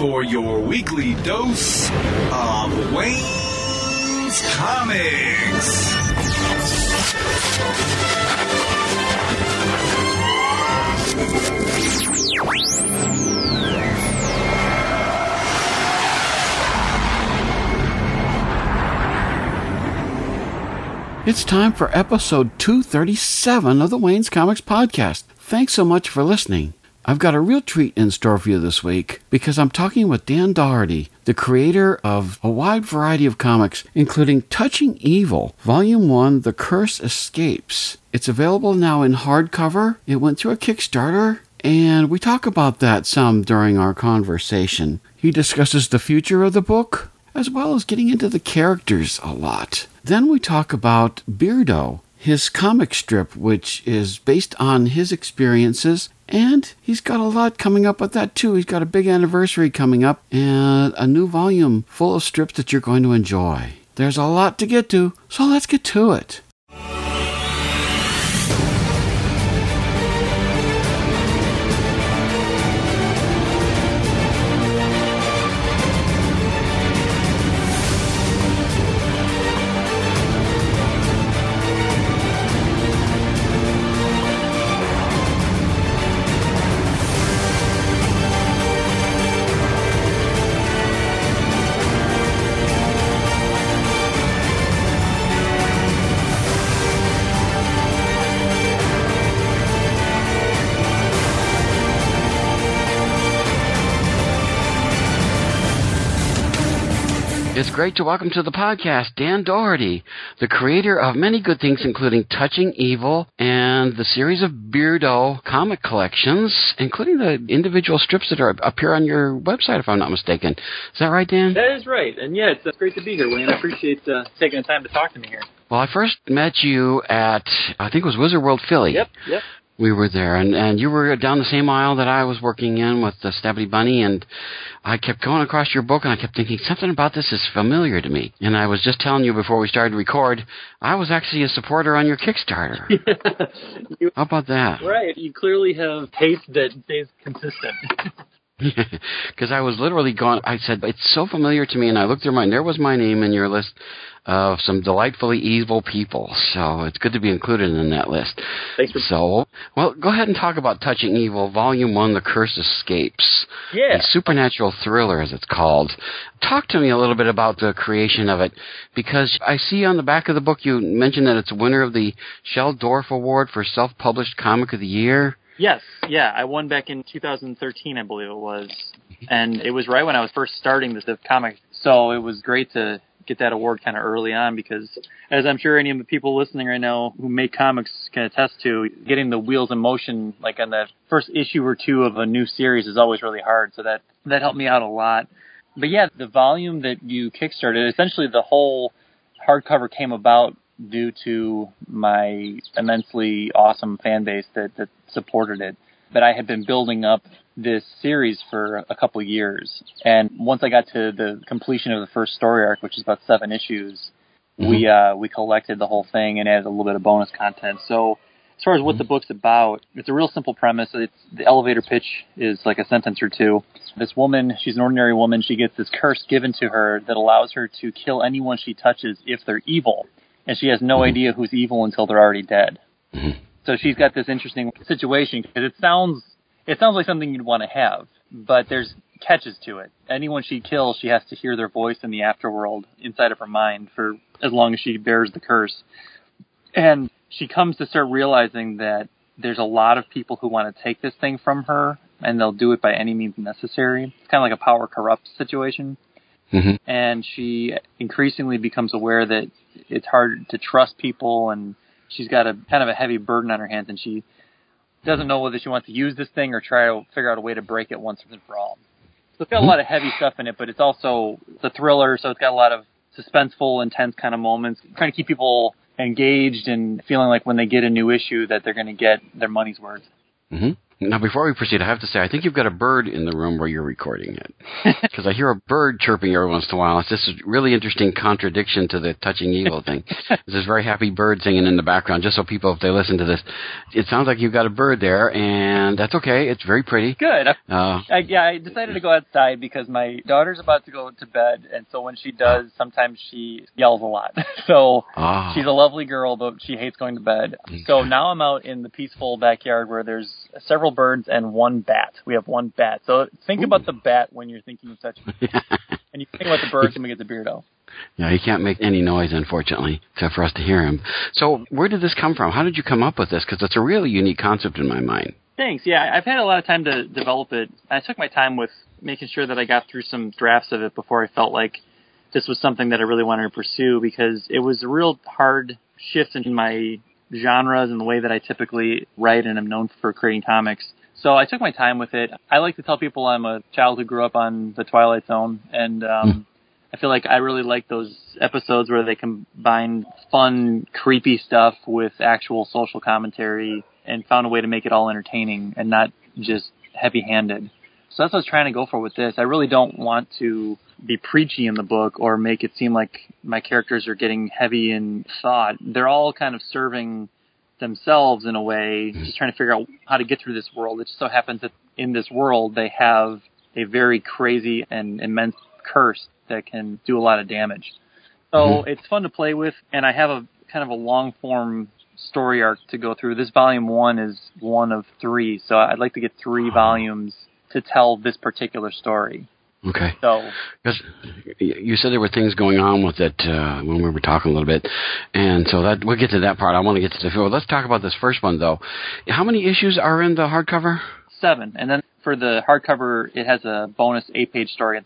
for your weekly dose of Wayne's Comics. It's time for episode 237 of the Wayne's Comics Podcast. Thanks so much for listening. I've got a real treat in store for you this week because I'm talking with Dan Dougherty, the creator of a wide variety of comics, including Touching Evil, Volume 1 The Curse Escapes. It's available now in hardcover. It went through a Kickstarter, and we talk about that some during our conversation. He discusses the future of the book, as well as getting into the characters a lot. Then we talk about Beardo, his comic strip, which is based on his experiences. And he's got a lot coming up with that too. He's got a big anniversary coming up and a new volume full of strips that you're going to enjoy. There's a lot to get to, so let's get to it. It's great to welcome to the podcast Dan Dougherty, the creator of many good things, including Touching Evil and the series of Beardo comic collections, including the individual strips that are appear on your website, if I'm not mistaken. Is that right, Dan? That is right. And yeah, it's uh, great to be here, Wayne. I appreciate uh, taking the time to talk to me here. Well, I first met you at, I think it was Wizard World Philly. Yep, yep. We were there, and and you were down the same aisle that I was working in with the Stabby Bunny, and I kept going across your book, and I kept thinking something about this is familiar to me. And I was just telling you before we started to record, I was actually a supporter on your Kickstarter. You- How about that? right. You clearly have taste that stays consistent. Because I was literally gone. I said it's so familiar to me, and I looked through mine. There was my name in your list of some delightfully evil people. So it's good to be included in that list. Thanks for. So, well, go ahead and talk about Touching Evil, Volume 1, The Curse Escapes. Yeah. A supernatural thriller, as it's called. Talk to me a little bit about the creation of it, because I see on the back of the book you mentioned that it's a winner of the Shel Dorf Award for Self-Published Comic of the Year. Yes, yeah. I won back in 2013, I believe it was, mm-hmm. and it was right when I was first starting this comic. So it was great to get that award kind of early on because, as I'm sure any of the people listening right now who make comics can attest to, getting the wheels in motion like on the first issue or two of a new series is always really hard. So that that helped me out a lot. But yeah, the volume that you kickstarted, essentially the whole hardcover came about due to my immensely awesome fan base that, that supported it. But I had been building up this series for a couple of years. And once I got to the completion of the first story arc, which is about seven issues, we uh, we collected the whole thing and added a little bit of bonus content. So as far as what the book's about, it's a real simple premise. It's the elevator pitch is like a sentence or two. This woman, she's an ordinary woman. She gets this curse given to her that allows her to kill anyone she touches if they're evil, and she has no mm-hmm. idea who's evil until they're already dead. Mm-hmm. So she's got this interesting situation because it sounds it sounds like something you'd want to have, but there's catches to it. Anyone she kills, she has to hear their voice in the afterworld inside of her mind for as long as she bears the curse. And she comes to start realizing that there's a lot of people who want to take this thing from her, and they'll do it by any means necessary. It's kind of like a power corrupt situation. Mhm. And she increasingly becomes aware that it's hard to trust people, and she's got a kind of a heavy burden on her hands, and she doesn't know whether she wants to use this thing or try to figure out a way to break it once and for all. So it's got a lot of heavy stuff in it, but it's also it's a thriller, so it's got a lot of suspenseful, intense kind of moments, trying to keep people engaged and feeling like when they get a new issue that they're going to get their money's worth. hmm Now, before we proceed, I have to say, I think you've got a bird in the room where you're recording it. Because I hear a bird chirping every once in a while. It's just a really interesting contradiction to the touching evil thing. There's this very happy bird singing in the background, just so people, if they listen to this, it sounds like you've got a bird there, and that's okay. It's very pretty. Good. Uh, I, yeah, I decided to go outside because my daughter's about to go to bed, and so when she does, sometimes she yells a lot. so ah. she's a lovely girl, but she hates going to bed. So now I'm out in the peaceful backyard where there's several birds and one bat. We have one bat. So think Ooh. about the bat when you're thinking of touching. and you think about the birds and we get the beardo. Yeah, he can't make any noise, unfortunately, except for us to hear him. So, where did this come from? How did you come up with this? Because it's a really unique concept in my mind. Thanks. Yeah, I've had a lot of time to develop it. I took my time with making sure that I got through some drafts of it before I felt like this was something that I really wanted to pursue because it was a real hard shift in my genres and the way that I typically write and I'm known for creating comics. So I took my time with it. I like to tell people I'm a child who grew up on the Twilight Zone, and um, I feel like I really like those episodes where they combine fun, creepy stuff with actual social commentary and found a way to make it all entertaining and not just heavy-handed. So that's what I was trying to go for with this. I really don't want to be preachy in the book or make it seem like my characters are getting heavy in thought. They're all kind of serving themselves in a way, just trying to figure out how to get through this world. It just so happens that in this world they have a very crazy and immense curse that can do a lot of damage. So mm-hmm. it's fun to play with, and I have a kind of a long form story arc to go through. This volume one is one of three, so I'd like to get three volumes to tell this particular story. Okay. So, you said there were things going on with it uh, when we were talking a little bit, and so that we'll get to that part. I want to get to the film. Let's talk about this first one though. How many issues are in the hardcover? Seven, and then for the hardcover, it has a bonus eight-page story